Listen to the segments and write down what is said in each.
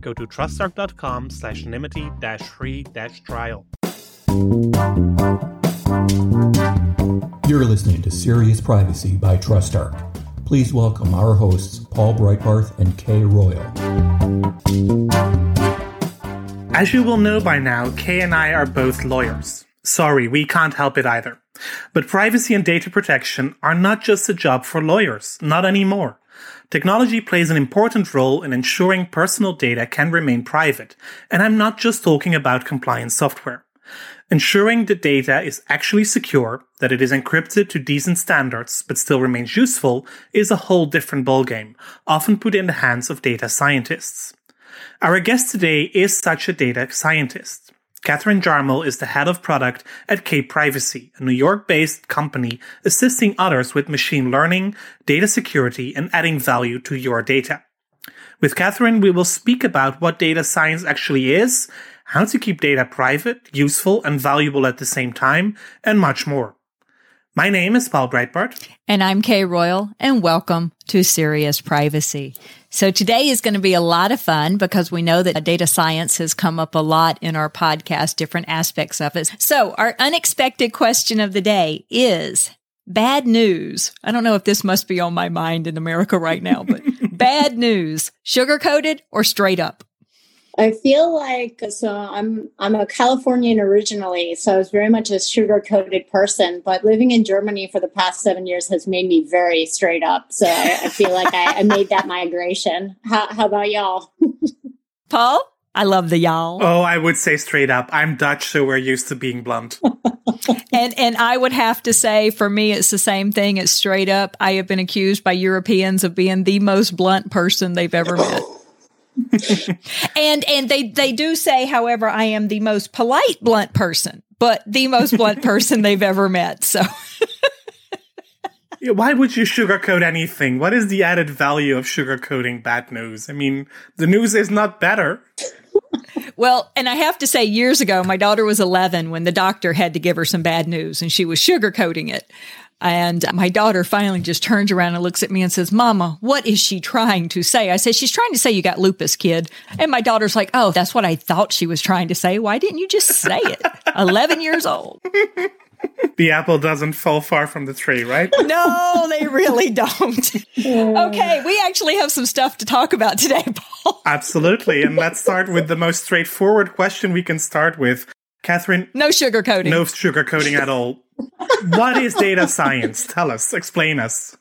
go to trustarc.com slash nymity dash free dash trial. You're listening to Serious Privacy by TrustArc. Please welcome our hosts, Paul Breitbarth and Kay Royal. As you will know by now, Kay and I are both lawyers. Sorry, we can't help it either. But privacy and data protection are not just a job for lawyers, not anymore. Technology plays an important role in ensuring personal data can remain private, and I'm not just talking about compliance software. Ensuring the data is actually secure, that it is encrypted to decent standards but still remains useful, is a whole different ballgame, often put in the hands of data scientists. Our guest today is such a data scientist. Katharine Jarmul is the head of product at Cape Privacy, a New York based company assisting others with machine learning, data security, and adding value to your data. With Katharine, we will speak about what data science actually is, how to keep data private, useful, and valuable at the same time, and much more. My name is Paul Breitbarth. And I'm Kay Royal, and welcome to Serious Privacy. So today is going to be a lot of fun because we know that data science has come up a lot in our podcast, different aspects of it. So our unexpected question of the day is bad news. I don't know if this must be on my mind in America right now, but bad news, sugar coated or straight up? I feel like so I'm I'm a Californian originally, so I was very much a sugar coated person. But living in Germany for the past seven years has made me very straight up. So I, I feel like I, I, made that migration. How, how about y'all? Paul, I love the y'all. Oh, I would say straight up. I'm Dutch, so we're used to being blunt. and and I would have to say, for me, it's the same thing. It's straight up. I have been accused by Europeans of being the most blunt person they've ever met. and and they they do say, however, I am the most polite blunt person, but the most blunt person they've ever met. So why would you sugarcoat anything? What is the added value of sugarcoating bad news? I mean, the news is not better. Well, and I have to say, years ago, my daughter was 11 when the doctor had to give her some bad news and she was sugarcoating it. And my daughter finally just turns around and looks at me and says, Mama, what is she trying to say? I said, She's trying to say you got lupus, kid. And my daughter's like, Oh, that's what I thought she was trying to say. Why didn't you just say it? 11 years old. the apple doesn't fall far from the tree, right? No, they really don't. okay, we actually have some stuff to talk about today, Paul. Absolutely. And let's start with the most straightforward question we can start with. Katharine. No sugarcoating. No sugarcoating at all what is data science? Tell us, explain us.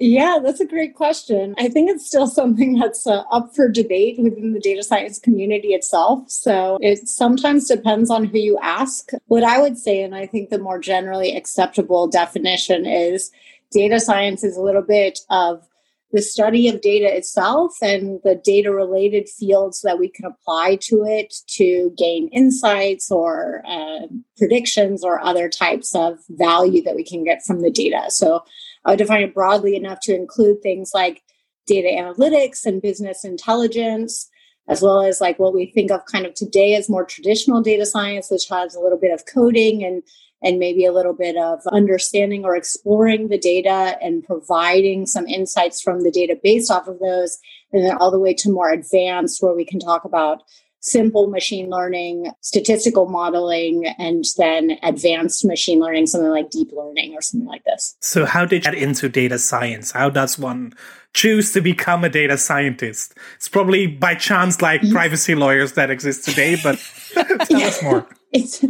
Yeah, that's a great question. I think it's still something that's uh, up for debate within the data science community itself. So it sometimes depends on who you ask. What I would say, and I think the more generally acceptable definition is data science is a little bit of the study of data itself and the data related fields that we can apply to it to gain insights or uh, predictions or other types of value that we can get from the data. So I would define it broadly enough to include things like data analytics and business intelligence, as well as like what we think of kind of today as more traditional data science, which has a little bit of coding and and maybe a little bit of understanding or exploring the data and providing some insights from the data based off of those, and then all the way to more advanced, where we can talk about simple machine learning, statistical modeling, and then advanced machine learning, something like deep learning or something like this. So, how did you get into data science? How does one choose to become a data scientist? It's probably by chance, like mm-hmm. privacy lawyers that exist today, but tell us more. It's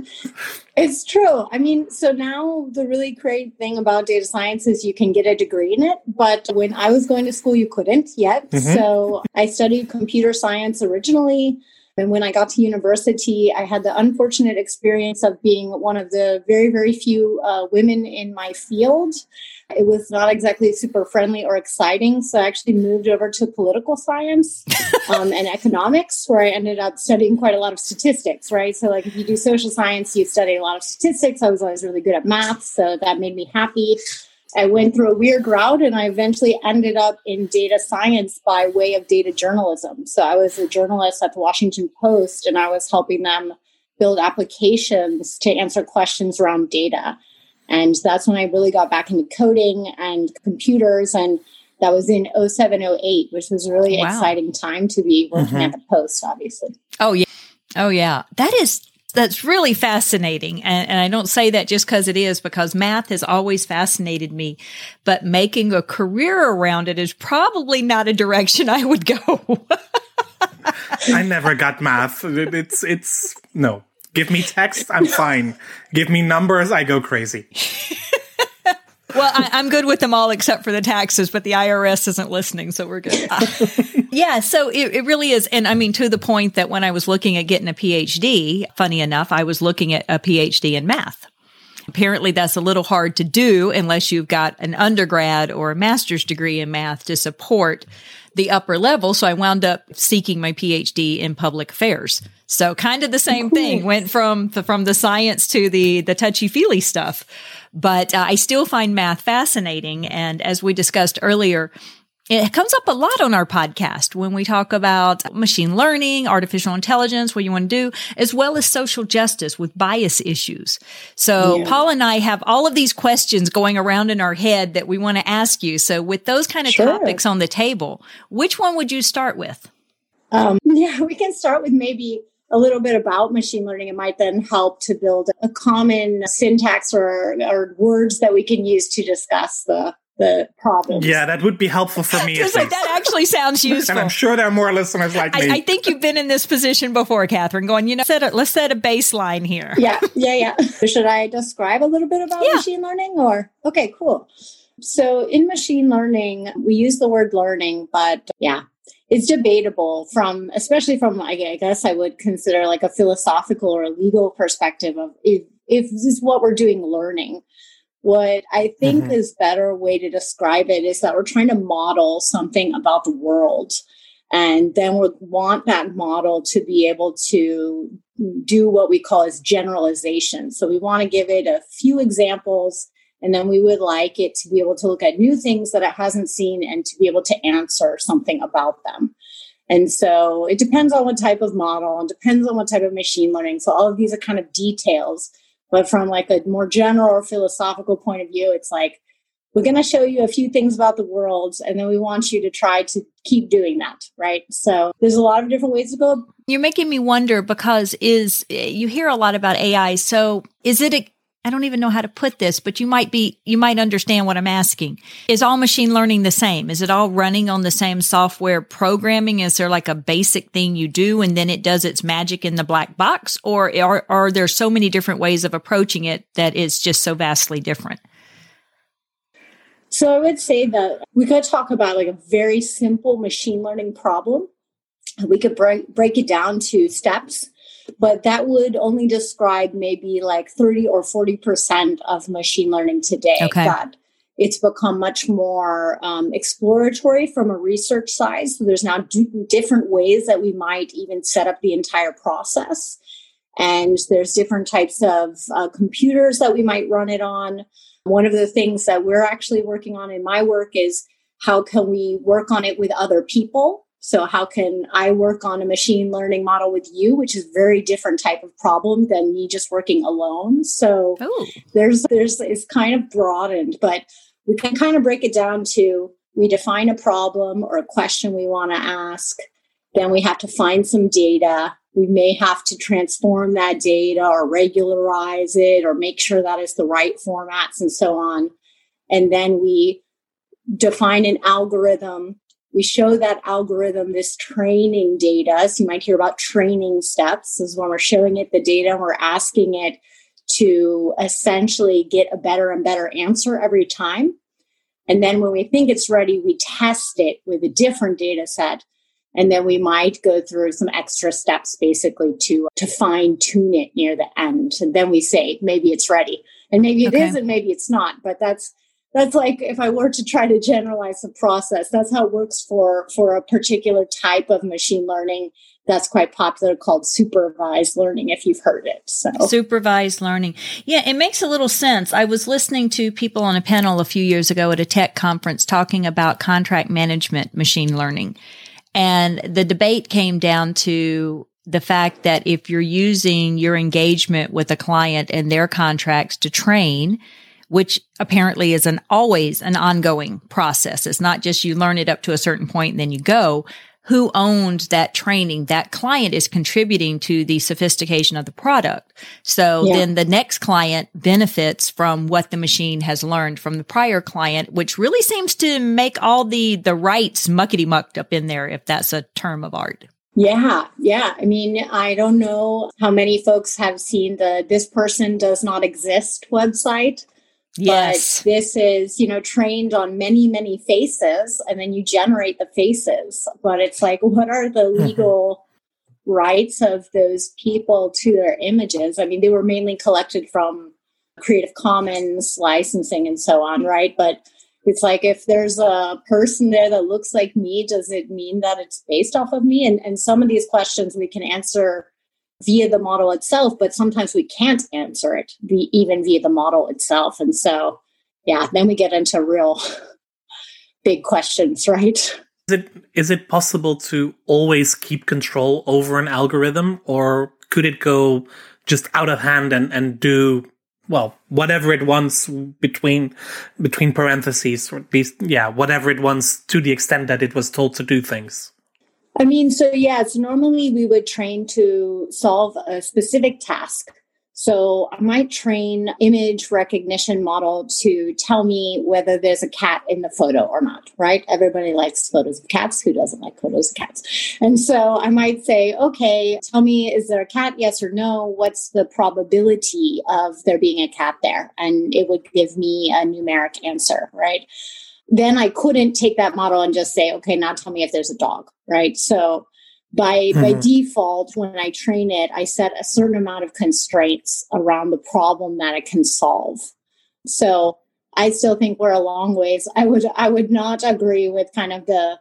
it's true. I mean, so now the really great thing about data science is you can get a degree in it, but when I was going to school, you couldn't yet. Mm-hmm. So I studied computer science originally. And when I got to university, I had the unfortunate experience of being one of the very, very few uh, women in my field. It was not exactly super friendly or exciting. So I actually moved over to political science um, and economics, where I ended up studying quite a lot of statistics, right? So, like, if you do social science, you study a lot of statistics. I was always really good at math. So that made me happy. I went through a weird route and I eventually ended up in data science by way of data journalism. So I was a journalist at the Washington Post and I was helping them build applications to answer questions around data. And that's when I really got back into coding and computers. And that was in 0708, which was a really wow. exciting time to be working mm-hmm. at the Post, obviously. Oh, yeah. Oh, yeah. That is that's really fascinating. And, and, I don't say that just because it is, because math has always fascinated me. But making a career around it is probably not a direction I would go. I never got math. It's, it's, no. Give me text, I'm fine. Give me numbers, I go crazy. well, I, am good with them all except for the taxes, but the IRS isn't listening, so we're good. Uh, yeah, so it, it really is. And I mean, to the point that when I was looking at getting a PhD, funny enough, I was looking at a PhD in math. Apparently, that's a little hard to do unless you've got an undergrad or a master's degree in math to support the upper level. So I wound up seeking my PhD in public affairs. So kind of the same thing. Went from the, from the science to the the touchy feely stuff. But uh, I still find math fascinating. And as we discussed earlier, it comes up a lot on our podcast when we talk about machine learning, artificial intelligence, what you want to do, as well as social justice with bias issues. So yeah. Paul and I have all of these questions going around in our head that we want to ask you. So with those kind of sure. topics on the table, which one would you start with? Um, yeah, we can start with maybe a little bit about machine learning. It might then help to build a common syntax or, or words that we can use to discuss the the problems. Yeah, that would be helpful for me. like, that actually sounds useful. and I'm sure there are more listeners like I, me. I think you've been in this position before, Katharine, going, you know, set a, let's set a baseline here. Yeah, yeah, yeah. Should I describe a little bit about yeah. machine learning or? Okay, cool. So in machine learning, we use the word learning, but yeah, it's debatable from, especially from, I guess I would consider like a philosophical or a legal perspective of if, if this is what we're doing learning what I think mm-hmm. is better way to describe it is that we're trying to model something about the world. And then we want that model to be able to do what we call as generalization. So we want to give it a few examples and then we would like it to be able to look at new things that it hasn't seen and to be able to answer something about them. And so it depends on what type of model and depends on what type of machine learning. So all of these are kind of details but from like a more general or philosophical point of view, it's like, we're going to show you a few things about the world and then we want you to try to keep doing that right so there's a lot of different ways to go you're making me wonder because is you hear a lot about ai so is it I don't even know how to put this, but you might be, you might understand what I'm asking. Is all machine learning the same? Is it all running on the same software programming? Is there like a basic thing you do and then it does its magic in the black box? Or are, are there so many different ways of approaching it that it's just so vastly different? So I would say that we could talk about like a very simple machine learning problem. We could break, break it down to steps but that would only describe maybe like 30 or 40% of machine learning today. Okay. That it's become much more um, exploratory from a research side. So there's now d- different ways that we might even set up the entire process. And there's different types of uh, computers that we might run it on. One of the things that we're actually working on in my work is how can we work on it with other people so how can I work on a machine learning model with you, which is very different type of problem than me just working alone. So Ooh. there's there's it's kind of broadened, but we can kind of break it down to we define a problem or a question we want to ask. Then we have to find some data. We may have to transform that data or regularize it or make sure that it's the right formats and so on. And then we define an algorithm we show that algorithm this training data. So you might hear about training steps. Is when we're showing it the data and we're asking it to essentially get a better and better answer every time. And then when we think it's ready, we test it with a different data set and then we might go through some extra steps basically to to fine tune it near the end and then we say maybe it's ready and maybe it okay. is and maybe it's not but that's that's like if i were to try to generalize the process that's how it works for for a particular type of machine learning that's quite popular called supervised learning if you've heard it so. Supervised learning. Yeah it makes a little sense. I was listening to people on a panel a few years ago at a tech conference talking about contract management machine learning. And the debate came down to the fact that if you're using your engagement with a client and their contracts to train, which apparently is an always an ongoing process. It's not just you learn it up to a certain point and then you go who owned that training. That client is contributing to the sophistication of the product. So yeah. then the next client benefits from what the machine has learned from the prior client, which really seems to make all the, the rights muckety mucked up in there, if that's a term of art. Yeah, yeah. I mean, I don't know how many folks have seen the This Person Does Not Exist website. Yes. But this is, you know, trained on many, many faces, and then you generate the faces. But it's like, what are the mm-hmm. legal rights of those people to their images? I mean, they were mainly collected from Creative Commons licensing and so on, right? But it's like if there's a person there that looks like me, does it mean that it's based off of me? And and some of these questions we can answer via the model itself, but sometimes we can't answer it even via the model itself. And so, yeah, then we get into real big questions, right? Is it is it possible to always keep control over an algorithm, or could it go just out of hand and, and do well whatever it wants between between parentheses or at least yeah whatever it wants to the extent that it was told to do things? I mean, so yeah, so normally we would train to solve a specific task. So I might train image recognition model to tell me whether there's a cat in the photo or not, right? Everybody likes photos of cats. Who doesn't like photos of cats? And so I might say, okay, tell me, is there a cat? Yes or no? What's the probability of there being a cat there? And it would give me a numeric answer, right? Then I couldn't take that model and just say, okay, now tell me if there's a dog, right? So by mm-hmm. by default, when I train it, I set a certain amount of constraints around the problem that it can solve. So I still think we're a long ways. I would I would not agree with kind of the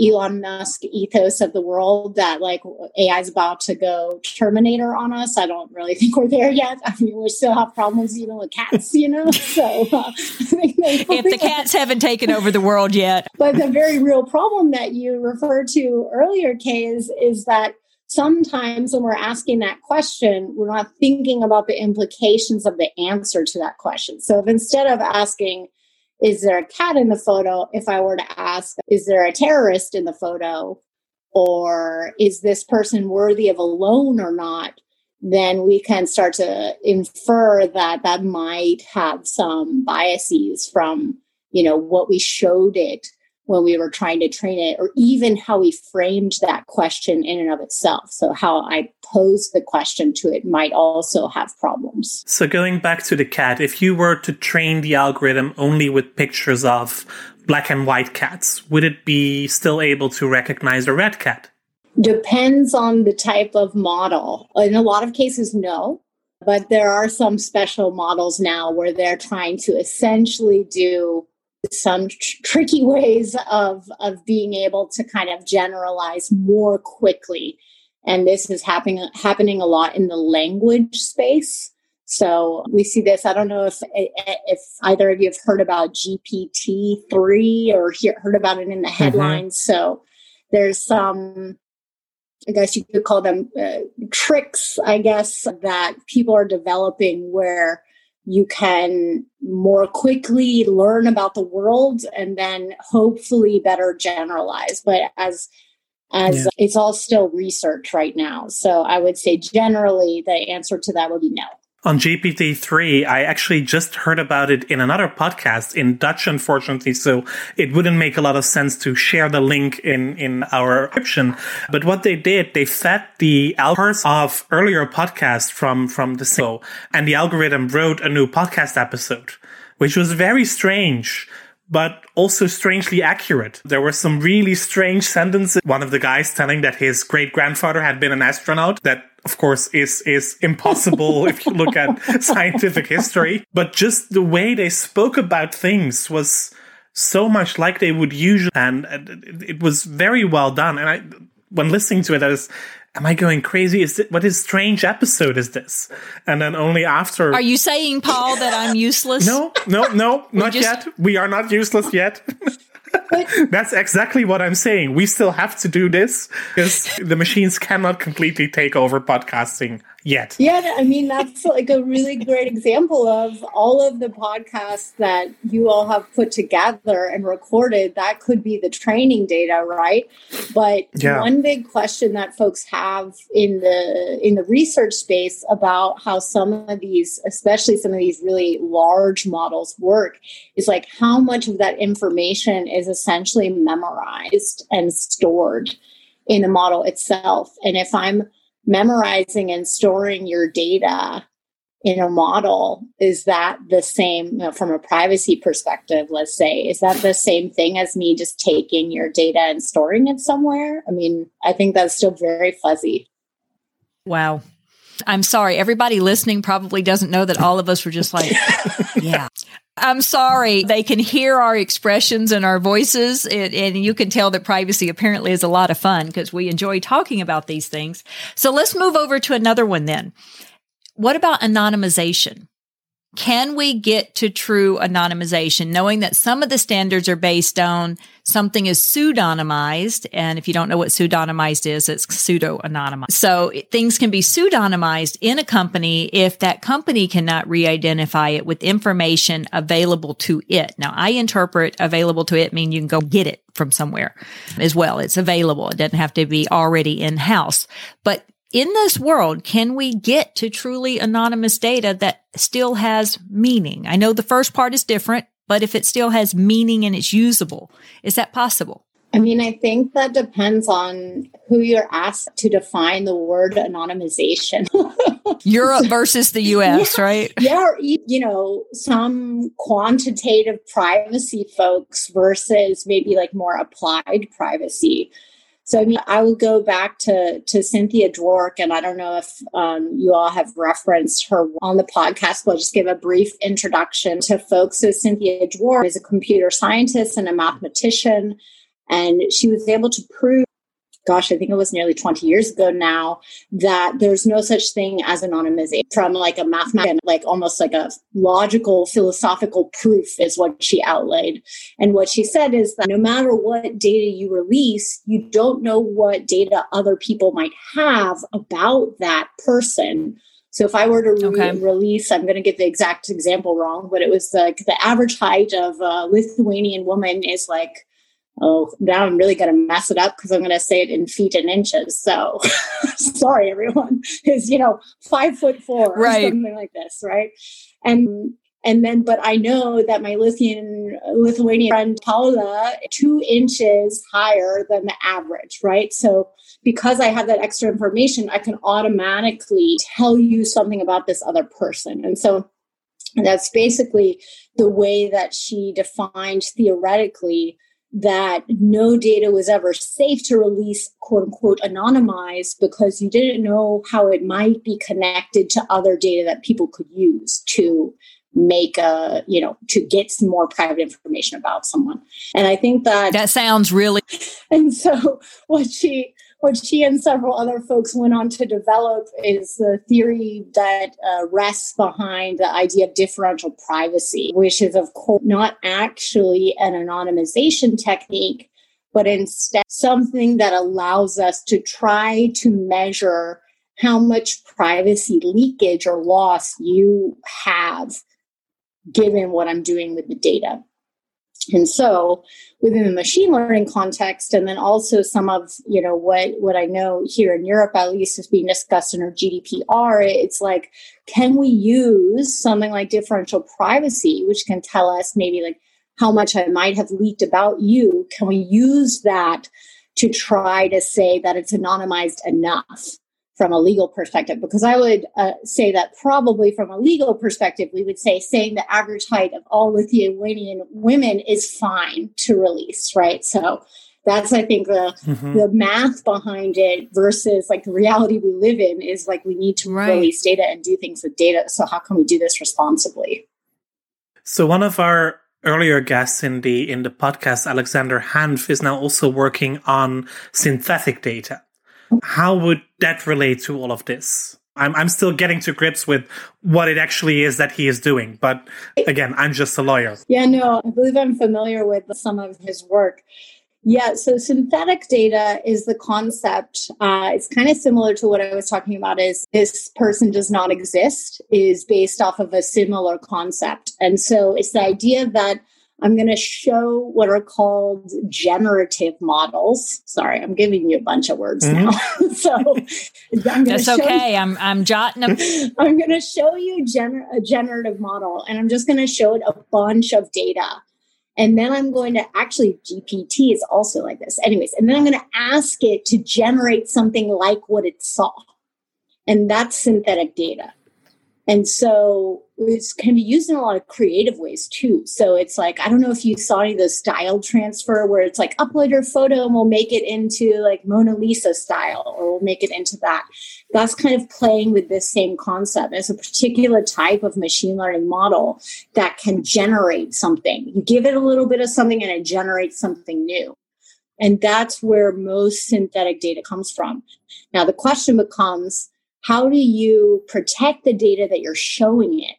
Elon Musk ethos of the world that like AI is about to go Terminator on us. I don't really think we're there yet. I mean, we still have problems even with cats, you know. So uh, if the cats haven't taken over the world yet, but the very real problem that you referred to earlier, Kay, is is that sometimes when we're asking that question, we're not thinking about the implications of the answer to that question. So if instead of asking is there a cat in the photo? If I were to ask, is there a terrorist in the photo? Or is this person worthy of a loan or not? Then we can start to infer that that might have some biases from, you know, what we showed it when we were trying to train it, or even how we framed that question in and of itself. So, how I posed the question to it might also have problems. So, going back to the cat, if you were to train the algorithm only with pictures of black and white cats, would it be still able to recognize a red cat? Depends on the type of model. In a lot of cases, no. But there are some special models now where they're trying to essentially do some tr- tricky ways of of being able to kind of generalize more quickly and this is happening happening a lot in the language space so we see this i don't know if if either of you have heard about gpt-3 or hear, heard about it in the mm-hmm. headlines mm-hmm. so there's some I guess you could call them uh, tricks, I guess, that people are developing where you can more quickly learn about the world and then hopefully better generalize. But as as yeah. it's all still research right now. So i would say generally the answer to that would be no on GPT-3, I actually just heard about it in another podcast in Dutch, unfortunately, so it wouldn't make a lot of sense to share the link in, in our description. But what they did, they fed the algorithms of earlier podcasts from, from the show, and the algorithm wrote a new podcast episode, which was very strange but also strangely accurate. There were some really strange sentences. One of the guys telling that his great grandfather had been an astronaut that of course is is impossible if you look at scientific history but just the way they spoke about things was so much like they would usually and it was very well done and i when listening to it i was am I going crazy? Is it what is strange episode is this? And then only after Are you saying, Paul, that I'm useless? No, no, no, not just... yet. We are not useless yet. That's exactly what I'm saying. We still have to do this because the machines cannot completely take over podcasting yet. Yeah, I mean, that's like a really great example of all of the podcasts that you all have put together and recorded. That could be the training data, right? But yeah. one big question that folks have in the in the research space about how some of these, especially some of these really large models work, is like how much of that information is essentially memorized and stored in the model itself. And if I'm memorizing and storing your data in a model is that the same you know, from a privacy perspective let's say is that the same thing as me just taking your data and storing it somewhere? I mean i think that's still very fuzzy. Wow i'm sorry everybody listening probably doesn't know that all of us were just like yeah I'm sorry. They can hear our expressions and our voices, and, and you can tell that privacy apparently is a lot of fun because we enjoy talking about these things. So let's move over to another one then. What about anonymization? Can we get to true anonymization, knowing that some of the standards are based on something is pseudonymized? And if you don't know what pseudonymized is, it's pseudo anonymized. So things can be pseudonymized in a company if that company cannot re-identify it with information available to it. Now I interpret available to it mean you can go get it from somewhere as well. It's available. It doesn't have to be already in house, but in this world, can we get to truly anonymous data that still has meaning? I know the first part is different, but if it still has meaning and it's usable, is that possible? I mean, I think that depends on who you're asked to define the word anonymization. Europe versus the US, yeah, right? Yeah, or, you know, some quantitative privacy folks versus maybe like more applied privacy. So I mean, I would go back to to Cynthia Dwork, and I don't know if um, you all have referenced her on the podcast. But I'll just give a brief introduction to folks. So Cynthia Dwork is a computer scientist and a mathematician, and she was able to prove gosh, I think it was nearly 20 years ago now, that there's no such thing as anonymization from like a mathematical, like almost like a logical, philosophical proof is what she outlaid. And what she said is that no matter what data you release, you don't know what data other people might have about that person. So if I were to okay. release, I'm going to get the exact example wrong, but it was like the average height of a Lithuanian woman is like oh, now I'm really going to mess it up because I'm going to say it in feet and inches. So sorry, everyone, is, you know, five foot four right. or something like this, right? And and then, but I know that my Lithuanian Lithuanian friend Paula two inches higher than the average, right? So because I have that extra information, I can automatically tell you something about this other person. And so that's basically the way that she defined theoretically that no data was ever safe to release, quote unquote, anonymized because you didn't know how it might be connected to other data that people could use to make a, you know, to get some more private information about someone. And I think that that sounds really. And so what she, what she and several other folks went on to develop is the theory that uh, rests behind the idea of differential privacy, which is, of course, not actually an anonymization technique, but instead something that allows us to try to measure how much privacy leakage or loss you have given what I'm doing with the data. And so within the machine learning context, and then also some of, you know, what, what I know here in Europe, at least is being discussed in our GDPR, it's like, can we use something like differential privacy, which can tell us maybe like how much I might have leaked about you? Can we use that to try to say that it's anonymized enough? From a legal perspective because i would uh, say that probably from a legal perspective we would say saying the average height of all lithuanian women is fine to release right so that's i think the mm-hmm. the math behind it versus like the reality we live in is like we need to right. release data and do things with data so how can we do this responsibly so one of our earlier guests in the in the podcast alexander hanff is now also working on synthetic data how would that relate to all of this I'm, I'm still getting to grips with what it actually is that he is doing. But again, I'm just a lawyer. Yeah, no, I believe I'm familiar with some of his work. Yeah, so synthetic data is the concept. Uh, it's kind of similar to what I was talking about. Is this person does not exist? Is based off of a similar concept, and so it's the idea that I'm going to show what are called generative models. Sorry, I'm giving you a bunch of words mm-hmm. now. so I'm that's okay. You, I'm I'm jotting them. I'm going to show you gener- a generative model, and I'm just going to show it a bunch of data. And then I'm going to actually, GPT is also like this. Anyways, and then I'm going to ask it to generate something like what it saw. And that's synthetic data. And so it can be used in a lot of creative ways too. So it's like, I don't know if you saw any of the style transfer where it's like upload your photo and we'll make it into like Mona Lisa style or we'll make it into that. That's kind of playing with this same concept. It's a particular type of machine learning model that can generate something. You give it a little bit of something and it generates something new. And that's where most synthetic data comes from. Now the question becomes, how do you protect the data that you're showing it?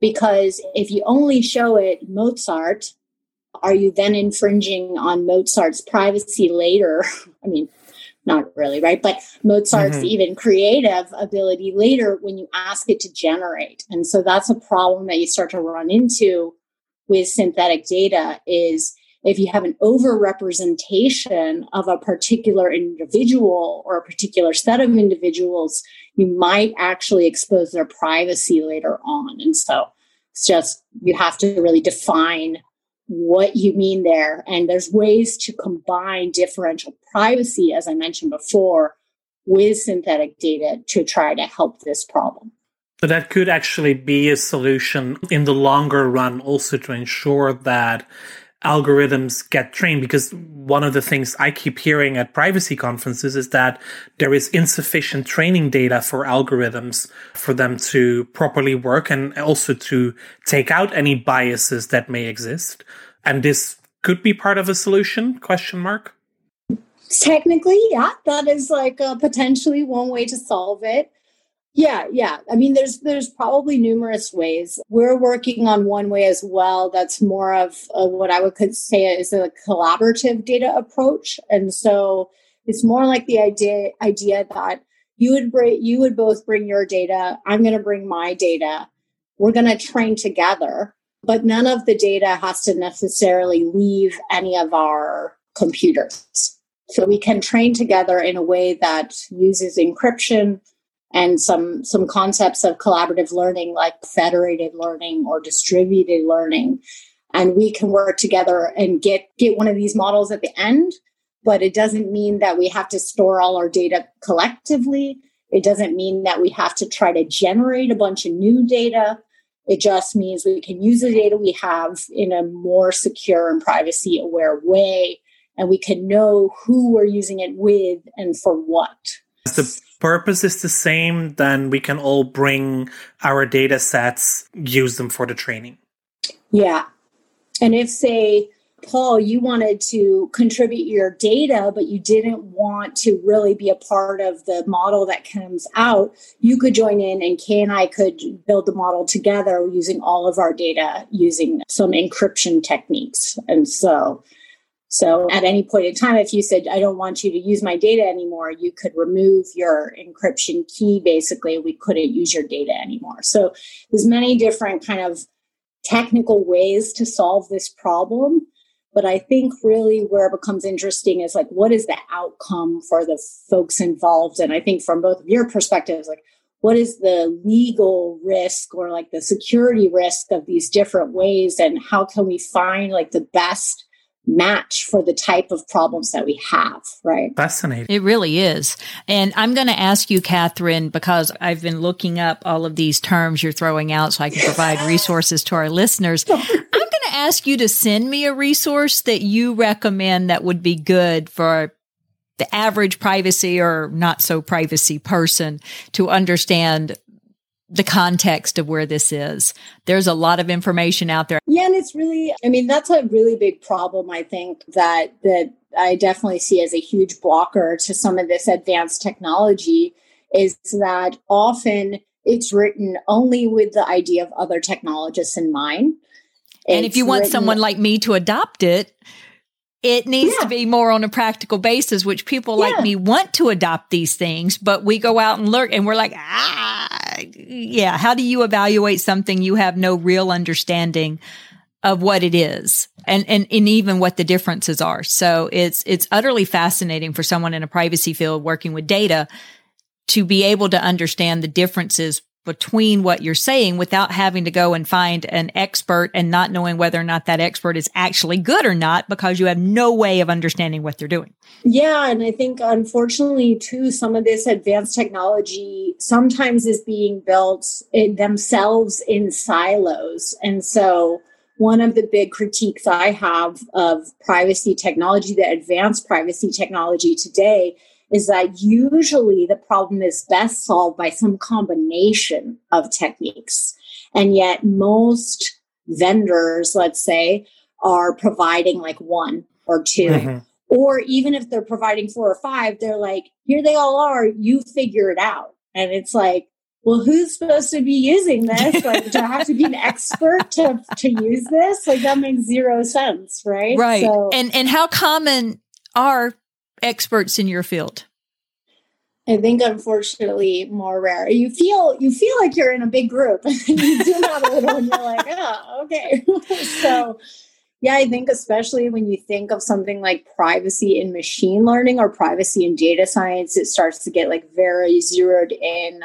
Because if you only show it Mozart, are you then infringing on Mozart's privacy later? I mean, not really, right? But Mozart's mm-hmm. even creative ability later when you ask it to generate. And so that's a problem that you start to run into with synthetic data is if you have an overrepresentation of a particular individual or a particular set of individuals, you might actually expose their privacy later on. And so it's just, you have to really define what you mean there. And there's ways to combine differential privacy, as I mentioned before, with synthetic data to try to help this problem. So that could actually be a solution in the longer run, also to ensure that algorithms get trained because one of the things I keep hearing at privacy conferences is that there is insufficient training data for algorithms for them to properly work and also to take out any biases that may exist. And this could be part of a solution? Question mark. Technically yeah that is like potentially one way to solve it yeah, yeah. I mean, there's there's probably numerous ways. We're working on one way as well. That's more of what I would could say is a collaborative data approach, and so it's more like the idea idea that you would bring you would both bring your data. I'm going to bring my data. We're going to train together, but none of the data has to necessarily leave any of our computers. So we can train together in a way that uses encryption and some some concepts of collaborative learning like federated learning or distributed learning. And we can work together and get get one of these models at the end but it doesn't mean that we have to store all our data collectively. It doesn't mean that we have to try to generate a bunch of new data. It just means we can use the data we have in a more secure and privacy aware way and we can know who we're using it with and for what. The purpose is the same, then we can all bring our data sets, use them for the training. Yeah. And if, say, Paul, you wanted to contribute your data, but you didn't want to really be a part of the model that comes out, you could join in and Kay and I could build the model together using all of our data using some encryption techniques. And so so at any point in time, if you said, I don't want you to use my data anymore, you could remove your encryption key. Basically, we couldn't use your data anymore. So there's many different kind of technical ways to solve this problem. But I think really where it becomes interesting is like, what is the outcome for the folks involved? And I think from both of your perspectives, like, what is the legal risk or like the security risk of these different ways? And how can we find like the best match for the type of problems that we have, right? Fascinating. It really is. And I'm going to ask you, Katharine, because I've been looking up all of these terms you're throwing out so I can provide resources to our listeners. I'm going to ask you to send me a resource that you recommend that would be good for the average privacy or not so privacy person to understand the context of where this is. There's a lot of information out there. Yeah, and it's really I mean that's a really big problem I think that that I definitely see as a huge blocker to some of this advanced technology is that often it's written only with the idea of other technologists in mind. and if you want written, someone like me to adopt it, it needs yeah. to be more on a practical basis, which people yeah. like me want to adopt these things, but we go out and look and we're like, ah, yeah. How do you evaluate something you have no real understanding of what it is and, and, and even what the differences are? So it's, it's utterly fascinating for someone in a privacy field working with data to be able to understand the differences between what you're saying without having to go and find an expert and not knowing whether or not that expert is actually good or not because you have no way of understanding what they're doing. Yeah. And I think unfortunately, too, some of this advanced technology sometimes is being built in themselves in silos. And so, one of the big critiques I have of privacy technology, the advanced privacy technology today, is that usually the problem is best solved by some combination of techniques. And yet most vendors, let's say, are providing like one or 2 mm-hmm. Or even if they're providing four or five, they're like, here they all are, you figure it out. And it's like, well, who's supposed to be using this? Like, do I have to be an expert to, to use this? Like, that makes zero sense, right? Right. So, and and how common are experts in your field? I think unfortunately more rare. You feel you feel like you're in a big group and you zoom out a little and you're like, oh, okay. so yeah, I think especially when you think of something like privacy in machine learning or privacy in data science, it starts to get like very zeroed in.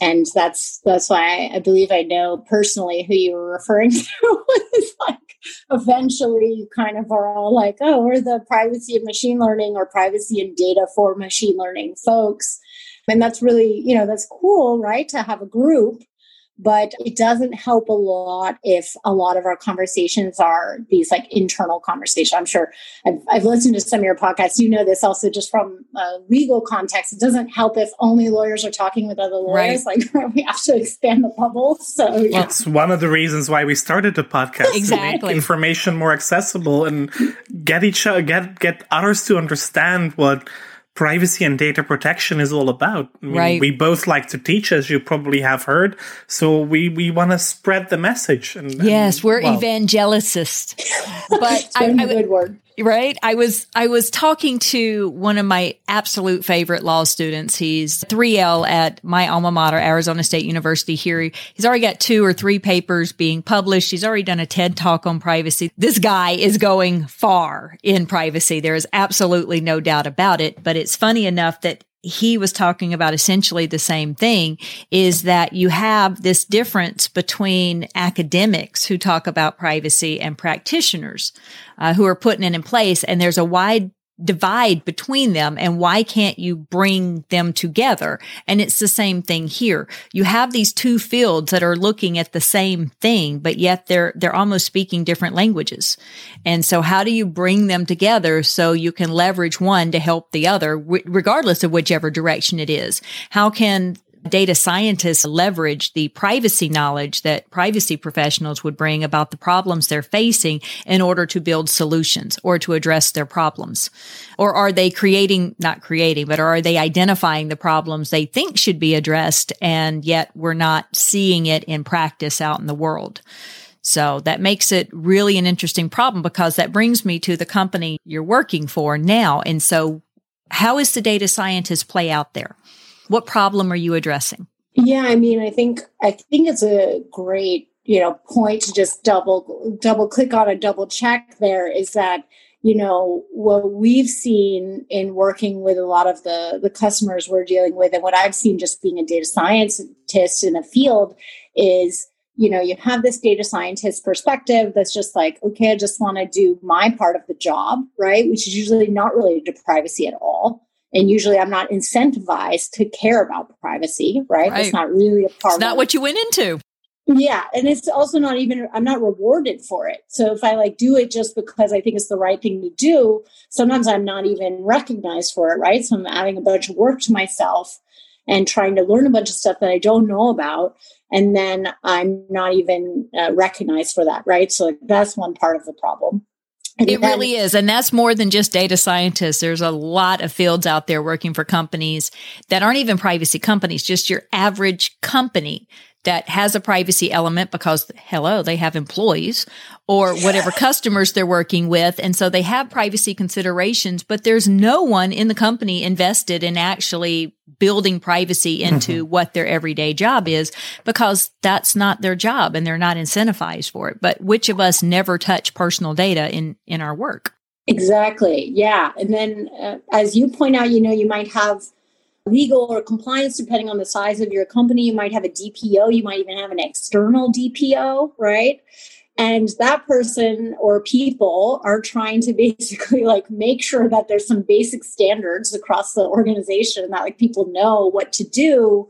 And that's that's why I, I believe I know personally who you were referring to. it's like eventually you kind of are all like, oh, we're the privacy of machine learning or privacy and data for machine learning folks. And that's really, you know, that's cool, right? To have a group but it doesn't help a lot if a lot of our conversations are these like internal conversations. I'm sure I've, I've listened to some of your podcasts. You know this also just from a legal context. It doesn't help if only lawyers are talking with other lawyers. Right. Like we have to expand the bubble. So yeah. it's one of the reasons why we started the podcast. exactly, information more accessible and get each other, get get others to understand what privacy and data protection is all about. I mean, right. We both like to teach, as you probably have heard. So we, we want to spread the message. And, yes, and, we're well. evangelicists. But I, I, good word right? I was I was talking to one of my absolute favorite law students. He's 3L at my alma mater, Arizona State University here. He's already got two or three papers being published. He's already done a TED talk on privacy. This guy is going far in privacy. There is absolutely no doubt about it, but it's funny enough that he was talking about essentially the same thing is that you have this difference between academics who talk about privacy and practitioners uh, who are putting it in place. And there's a wide divide between them and why can't you bring them together? And it's the same thing here. You have these two fields that are looking at the same thing, but yet they're, they're almost speaking different languages. And so how do you bring them together so you can leverage one to help the other, regardless of whichever direction it is? How can data scientists leverage the privacy knowledge that privacy professionals would bring about the problems they're facing in order to build solutions or to address their problems? Or are they creating, not creating, but are they identifying the problems they think should be addressed and yet we're not seeing it in practice out in the world? So that makes it really an interesting problem because that brings me to the company you're working for now. And so how is the data scientist play out there? What problem are you addressing? Yeah, I mean, I think I think it's a great you know point to just double double click on a double check. There is that you know what we've seen in working with a lot of the the customers we're dealing with, and what I've seen just being a data scientist in the field is you know, you have this data scientist perspective that's just like, okay, I just want to do my part of the job, right? Which is usually not related to privacy at all. And usually I'm not incentivized to care about privacy, right? Right. It's not really a part It's not of what you went into. yeah, and it's also not even I'm not rewarded for it. So if I like do it just because I think it's the right thing to do, sometimes I'm not even recognized for it, right? So I'm adding a bunch of work to myself and trying to learn a bunch of stuff that I don't know about and then I'm not even uh, recognized for that, right? So like, that's one part of the problem. It really is. And that's more than just data scientists. There's a lot of fields out there working for companies that aren't even privacy companies, just your average company that has a privacy element because hello, they have employees or whatever customers they're working with. And so they have privacy considerations, but there's no one in the company invested in actually building privacy into what their everyday job is because that's not their job and they're not incentivized for it. But which of us never touch personal data in, in our work? Exactly. Yeah. And then, uh, as you point out, you know, you might have legal or compliance depending on the size of your company. You might have a DPO, you might even have an external DPO, right? And that person or people are trying to basically like make sure that there's some basic standards across the organization that like people know what to do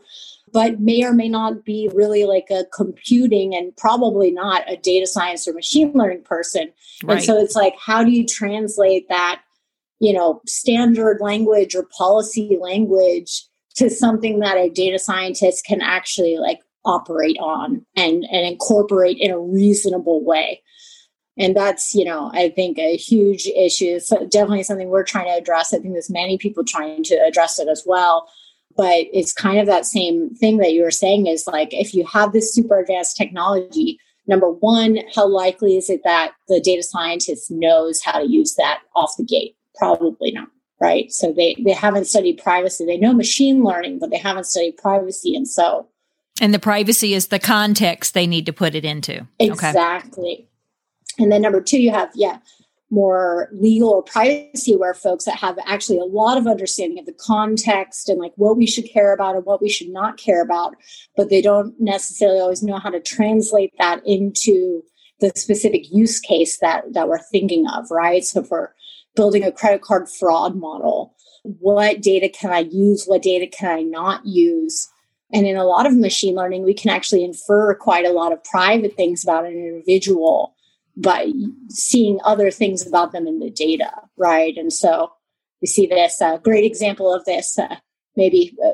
but may or may not be really like a computing and probably not a data science or machine learning person. Right. And so it's like, how do you translate that, you know, standard language or policy language to something that a data scientist can actually like operate on and, and incorporate in a reasonable way? And that's, you know, I think a huge issue. Definitely something we're trying to address. I think there's many people trying to address it as well but it's kind of that same thing that you were saying is like if you have this super advanced technology number one how likely is it that the data scientist knows how to use that off the gate probably not right so they they haven't studied privacy they know machine learning but they haven't studied privacy and so And the privacy is the context they need to put it into. Okay. Exactly. And then number two, you have, yeah, more legal or privacy aware folks that have actually a lot of understanding of the context and like what we should care about and what we should not care about, but they don't necessarily always know how to translate that into the specific use case that that we're thinking of, right? So for building a credit card fraud model, what data can I use? What data can I not use? And in a lot of machine learning, we can actually infer quite a lot of private things about an individual by seeing other things about them in the data, right? And so we see this uh, great example of this, uh, maybe uh,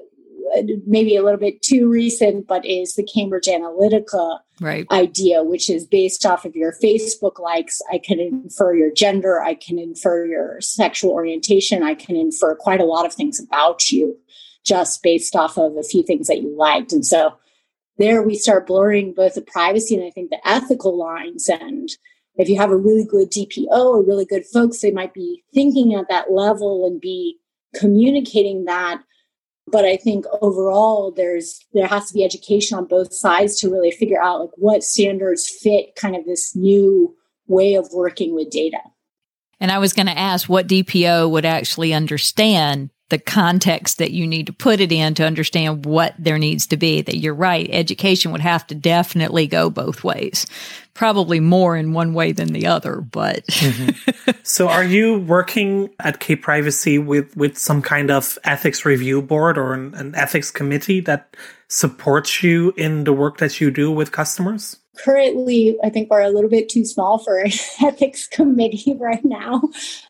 maybe a little bit too recent, but is the Cambridge Analytica Right. idea, which is based off of your Facebook likes. I can infer your gender, I can infer your sexual orientation, I can infer quite a lot of things about you just based off of a few things that you liked. And so there we start blurring both the privacy and I think the ethical lines. And if you have a really good DPO or really good folks, they might be thinking at that level and be communicating that but i think overall there's there has to be education on both sides to really figure out like what standards fit kind of this new way of working with data. And I was going to ask what DPO would actually understand the context that you need to put it in to understand what there needs to be. That you're right. Education would have to definitely go both ways, probably more in one way than the other, but mm-hmm. So, are you working at Cape Privacy with with some kind of ethics review board or an, an ethics committee that supports you in the work that you do with customers? Currently i think we're a little bit too small for an ethics committee right now.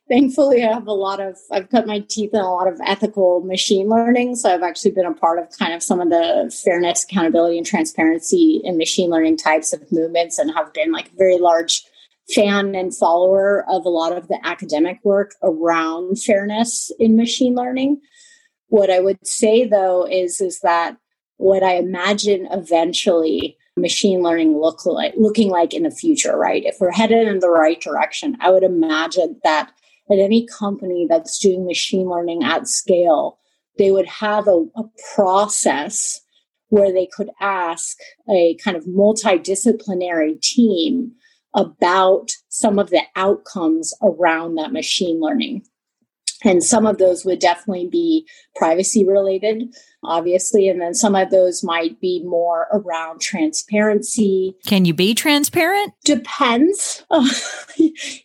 Thankfully i have a lot of i've cut my teeth in a lot of ethical machine learning so i've actually been a part of kind of some of the fairness accountability and transparency in machine learning types of movements and have been like a very large fan and follower of a lot of the academic work around fairness in machine learning. What i would say though is is that what i imagine eventually machine learning look like looking like in the future right? If we're headed in the right direction i would imagine that at any company that's doing machine learning at scale they would have a, a process where they could ask a kind of multidisciplinary team about some of the outcomes around that machine learning And some of those would definitely be privacy related, obviously. And then some of those might be more around transparency. Can you be transparent? Depends.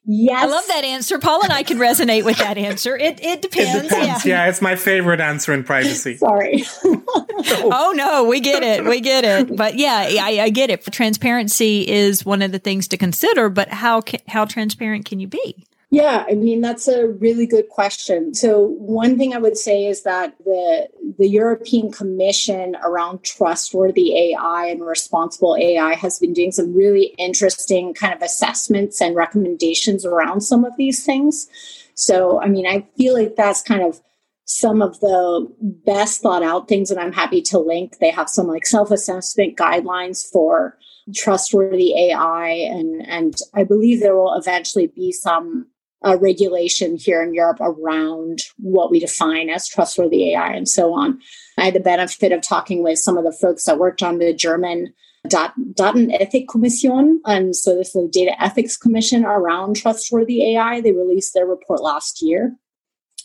yes. I love that answer. Paul and I can resonate with that answer. It, it depends. It depends. Yeah. yeah, it's my favorite answer in privacy. Sorry. oh, no, we get it. We get it. But yeah, I, I get it. Transparency is one of the things to consider, but how, can, how transparent can you be? Yeah, I mean that's a really good question. So one thing I would say is that the the European Commission around trustworthy AI and responsible AI has been doing some really interesting kind of assessments and recommendations around some of these things. So I mean I feel like that's kind of some of the best thought out things and I'm happy to link. They have some like self-assessment guidelines for trustworthy AI and and I believe there will eventually be some uh, regulation here in Europe around what we define as trustworthy AI and so on. I had the benefit of talking with some of the folks that worked on the German Datenethikkommission. And so this is the Data Ethics Commission around trustworthy AI. They released their report last year.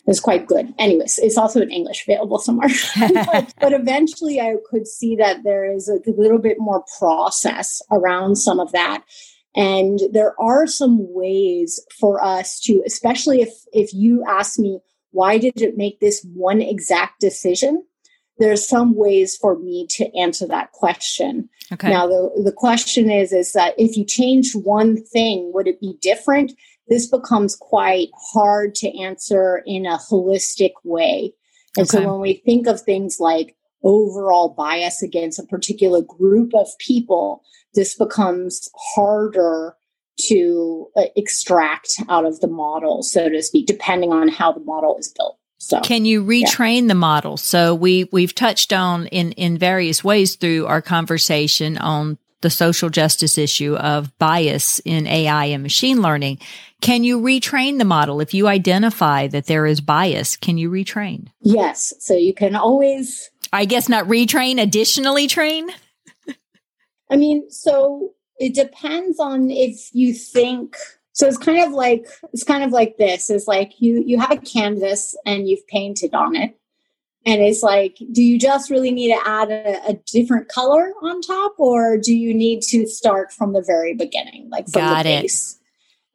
It's quite good. Anyways, it's also in English available somewhere. but, but, eventually I could see that there is a little bit more process around some of that. And there are some ways for us to, especially if, if you ask me, why did it make this one exact decision? There's some ways for me to answer that question. Okay. Now, the, the question is, is that if you change one thing, would it be different? This becomes quite hard to answer in a holistic way. And okay. so when we think of things like overall bias against a particular group of people, this becomes harder to uh, extract out of the model, so to speak, depending on how the model is built. So, can you retrain yeah. the model? So we we've touched on in in various ways through our conversation on the social justice issue of bias in AI and machine learning. Can you retrain the model if you identify that there is bias? Can you retrain? Yes. So you can always I guess not retrain, additionally train? I mean, so it depends on if you think so it's kind of like it's kind of like this is like you you have a canvas and you've painted on it and it's like do you just really need to add a, a different color on top or do you need to start from the very beginning like from Got the base it.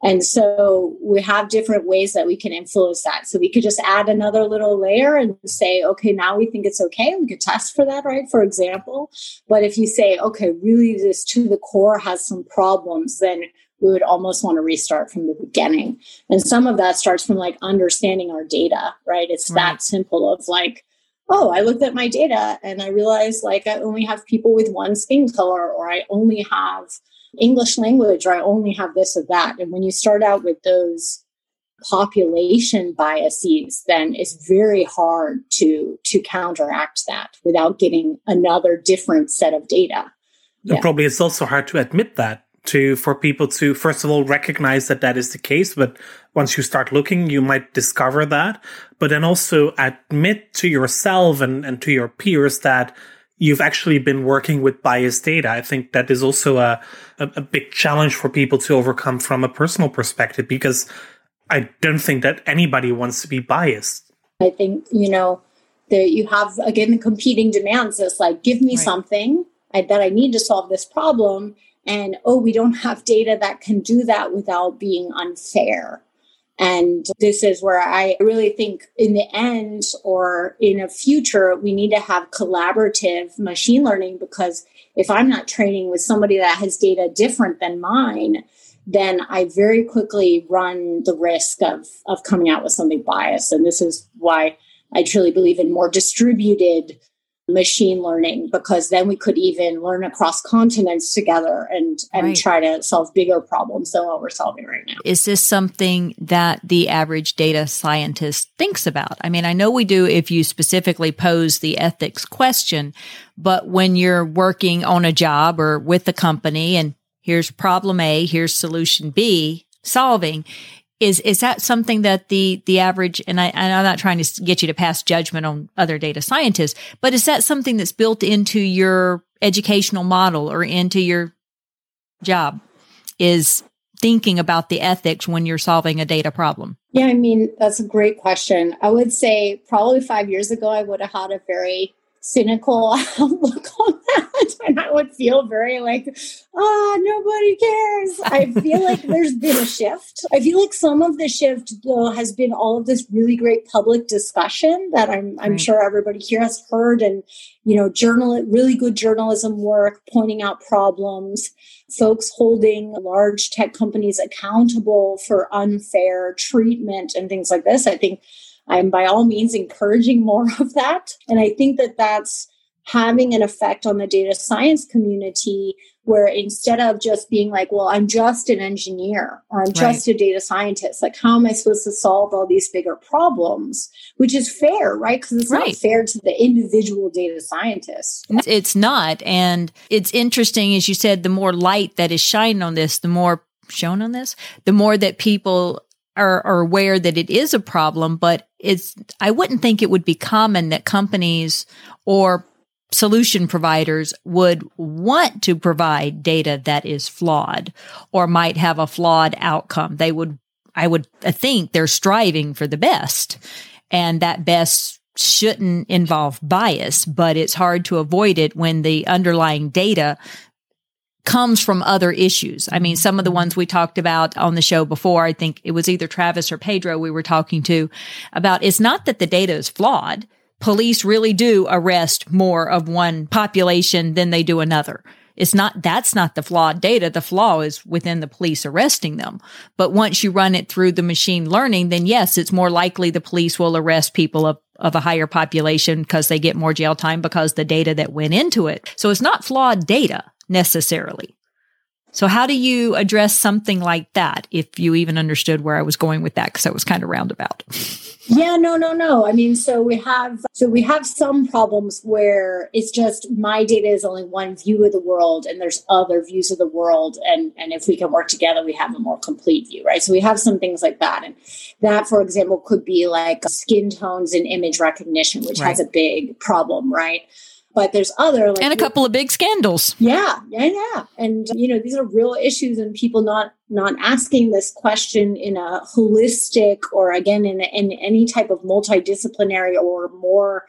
And so we have different ways that we can influence that. So we could just add another little layer and say, okay, now we think it's okay. We could test for that, right? For example. But if you say, okay, really this to the core has some problems, then we would almost want to restart from the beginning. And some of that starts from like understanding our data, right? It's right. that simple of like, oh, I looked at my data and I realized like I only have people with one skin color or I only have English language or I only have this or that. And when you start out with those population biases, then it's very hard to to counteract that without getting another different set of data. Yeah. probably it's also hard to admit that to for people to first of all recognize that that is the case but once you start looking you might discover that but then also admit to yourself and, and to your peers that you've actually been working with biased data. I think that is also a, a, a, big challenge for people to overcome from a personal perspective because I don't think that anybody wants to be biased. I think, you know, that you have again competing demands. It's like, give me right. something I, that I need to solve this problem. And oh, we don't have data that can do that without being unfair. And this is where I really think in the end or in a future, we need to have collaborative machine learning because if I'm not training with somebody that has data different than mine, then I very quickly run the risk of, of coming out with something biased. And this is why I truly believe in more distributed machine learning because then we could even learn across continents together and and right. try to solve bigger problems than what we're solving right now. Is this something that the average data scientist thinks about? I mean, I know we do if you specifically pose the ethics question, but when you're working on a job or with a company and here's problem A, here's solution B, solving, is is that something that the the average and I and I'm not trying to get you to pass judgment on other data scientists, but is that something that's built into your educational model or into your job? Is thinking about the ethics when you're solving a data problem? Yeah, I mean, that's a great question. I would say probably five years ago, I would have had a very cynical outlook on that. And I would feel very like, ah, oh, nobody cares. I feel like there's been a shift. I feel like some of the shift, though, has been all of this really great public discussion that I'm, I'm right. sure everybody here has heard and, you know, journal, really good journalism work, pointing out problems, folks holding large tech companies accountable for unfair treatment and things like this. I think I'm by all means encouraging more of that. And I think that that's having an effect on the data science community where instead of just being like, well, I'm just an engineer or I'm just right. a data scientist, like, how am I supposed to solve all these bigger problems? Which is fair, right? Because it's right. not fair to the individual data scientist. It's not. And it's interesting, as you said, the more light that is shined on this, the more shown on this, the more that people are, are aware that it is a problem, but it's, I wouldn't think it would be common that companies or solution providers would want to provide data that is flawed or might have a flawed outcome. They would, I would think they're striving for the best and that best shouldn't involve bias, but it's hard to avoid it when the underlying data comes from other issues. I mean, some of the mm-hmm. ones we talked about on the show before, I think it was either Travis or Pedro we were talking to about it's not that the data is flawed. Police really do arrest more of one population than they do another. It's not, that's not the flawed data. The flaw is within the police arresting them. But once you run it through the machine learning, then yes, it's more likely the police will arrest people of, of a higher population because they get more jail time because the data that went into it. So it's not flawed data necessarily. So, how do you address something like that if you even understood where I was going with that? Because I was kind of roundabout. Yeah, no, no, no. I mean, so we have so we have some problems where it's just my data is only one view of the world, and there's other views of the world, and and if we can work together, we have a more complete view, right? So we have some things like that, and that, for example, could be like skin tones and image recognition, which right. has a big problem, right? But there's other like, and a couple of big scandals. Yeah yeah yeah. And you know these are real issues and people not not asking this question in a holistic or again in, in any type of multidisciplinary or more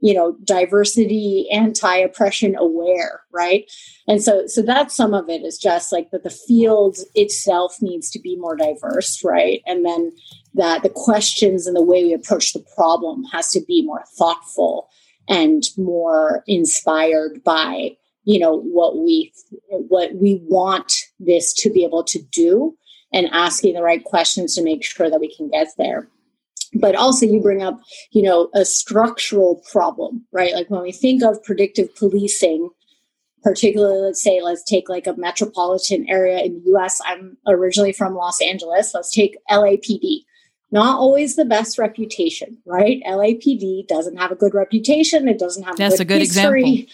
you know diversity anti-oppression aware right? And so so that's some of it is just like that the field itself needs to be more diverse right? And then that the questions and the way we approach the problem has to be more thoughtful and more inspired by you know what we what we want this to be able to do and asking the right questions to make sure that we can get there. But also you bring up you know a structural problem right? Like when we think of predictive policing particularly let's say let's take like a metropolitan area in the us i'm originally from los angeles. Let's take lapd not always the best reputation, right? LAPD doesn't have a good reputation. It doesn't have That's a good, a good example.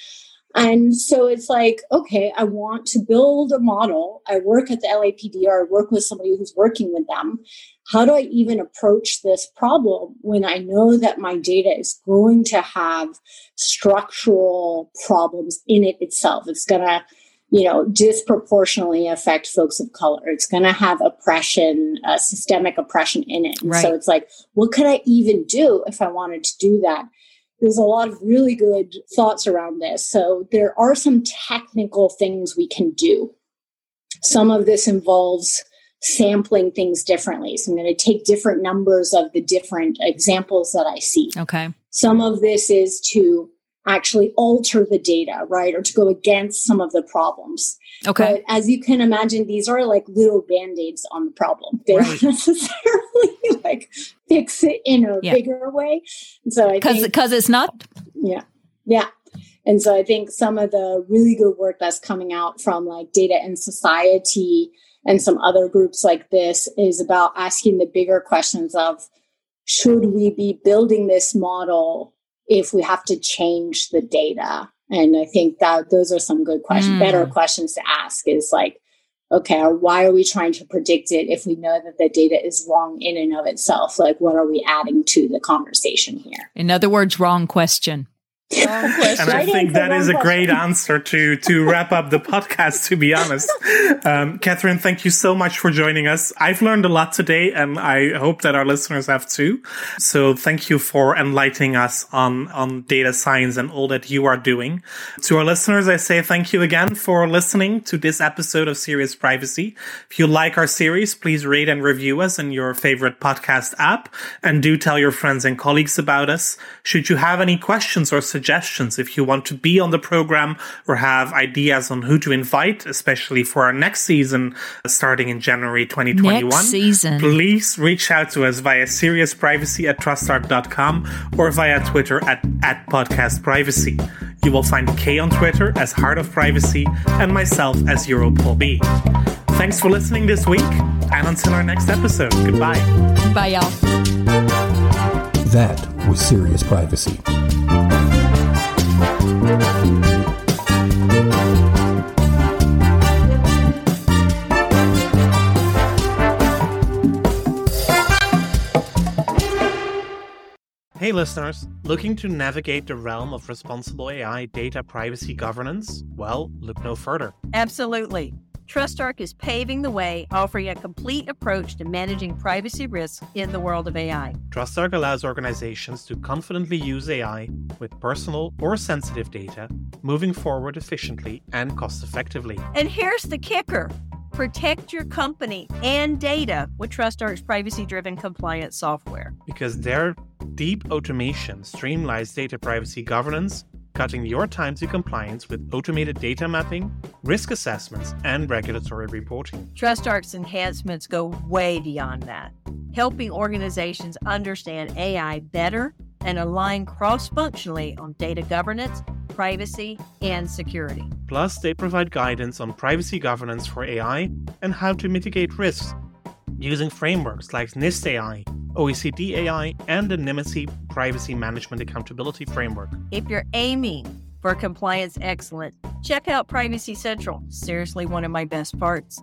And so it's like, okay, I want to build a model. I work at the LAPD or I work with somebody who's working with them. How do I even approach this problem when I know that my data is going to have structural problems in it itself? It's going to you know, disproportionately affect folks of color. It's going to have oppression, uh, systemic oppression in it. Right. so it's like, what could I even do if I wanted to do that? There's a lot of really good thoughts around this. So there are some technical things we can do. Some of this involves sampling things differently. So I'm going to take different numbers of the different examples that I see. Okay. Some of this is to actually alter the data, right? Or to go against some of the problems. Okay. But as you can imagine, these are like little band-aids on the problem. They right. don't necessarily like fix it in a yeah. bigger way. And so I Cause, because it's not. Yeah. Yeah. And so I think some of the really good work that's coming out from like data and society and some other groups like this is about asking the bigger questions of should we be building this model if we have to change the data. And I think that those are some good questions, mm. better questions to ask is like, okay, why are we trying to predict it if we know that the data is wrong in and of itself? Like, what are we adding to the conversation here? In other words, wrong question. And I think that is a great answer to to wrap up the podcast. To be honest, um, Katharine, thank you so much for joining us. I've learned a lot today, and I hope that our listeners have too. So thank you for enlightening us on on data science and all that you are doing. To our listeners, I say thank you again for listening to this episode of Serious Privacy. If you like our series, please rate and review us in your favorite podcast app, and do tell your friends and colleagues about us. Should you have any questions or suggestions, if you want to be on the program or have ideas on who to invite, especially for our next season uh, starting in January 2021, next season. please reach out to us via seriousprivacy at trustarc.com or via Twitter at, at podcast privacy. You will find Kay on Twitter as Heart of Privacy and myself as EuroPaulB. Thanks for listening this week, and until our next episode, goodbye. Bye, y'all. That was Serious Privacy. Hey listeners, looking to navigate the realm of responsible AI data privacy governance? Well, look no further. Absolutely. TrustArc is paving the way, offering a complete approach to managing privacy risks in the world of AI. TrustArc allows organizations to confidently use AI with personal or sensitive data, moving forward efficiently and cost effectively. And here's the kicker protect your company and data with TrustArc's privacy driven compliance software. Because their deep automation streamlines data privacy governance, cutting your time to compliance with automated data mapping, risk assessments, and regulatory reporting. TrustArc's enhancements go way beyond that, helping organizations understand AI better and align cross functionally on data governance, privacy, and security. Plus, they provide guidance on privacy governance for AI and how to mitigate risks using frameworks like NIST AI, OECD AI, and the Nymity Privacy Management Accountability Framework. If you're aiming for compliance excellence, check out Privacy Central. Seriously, one of my best parts.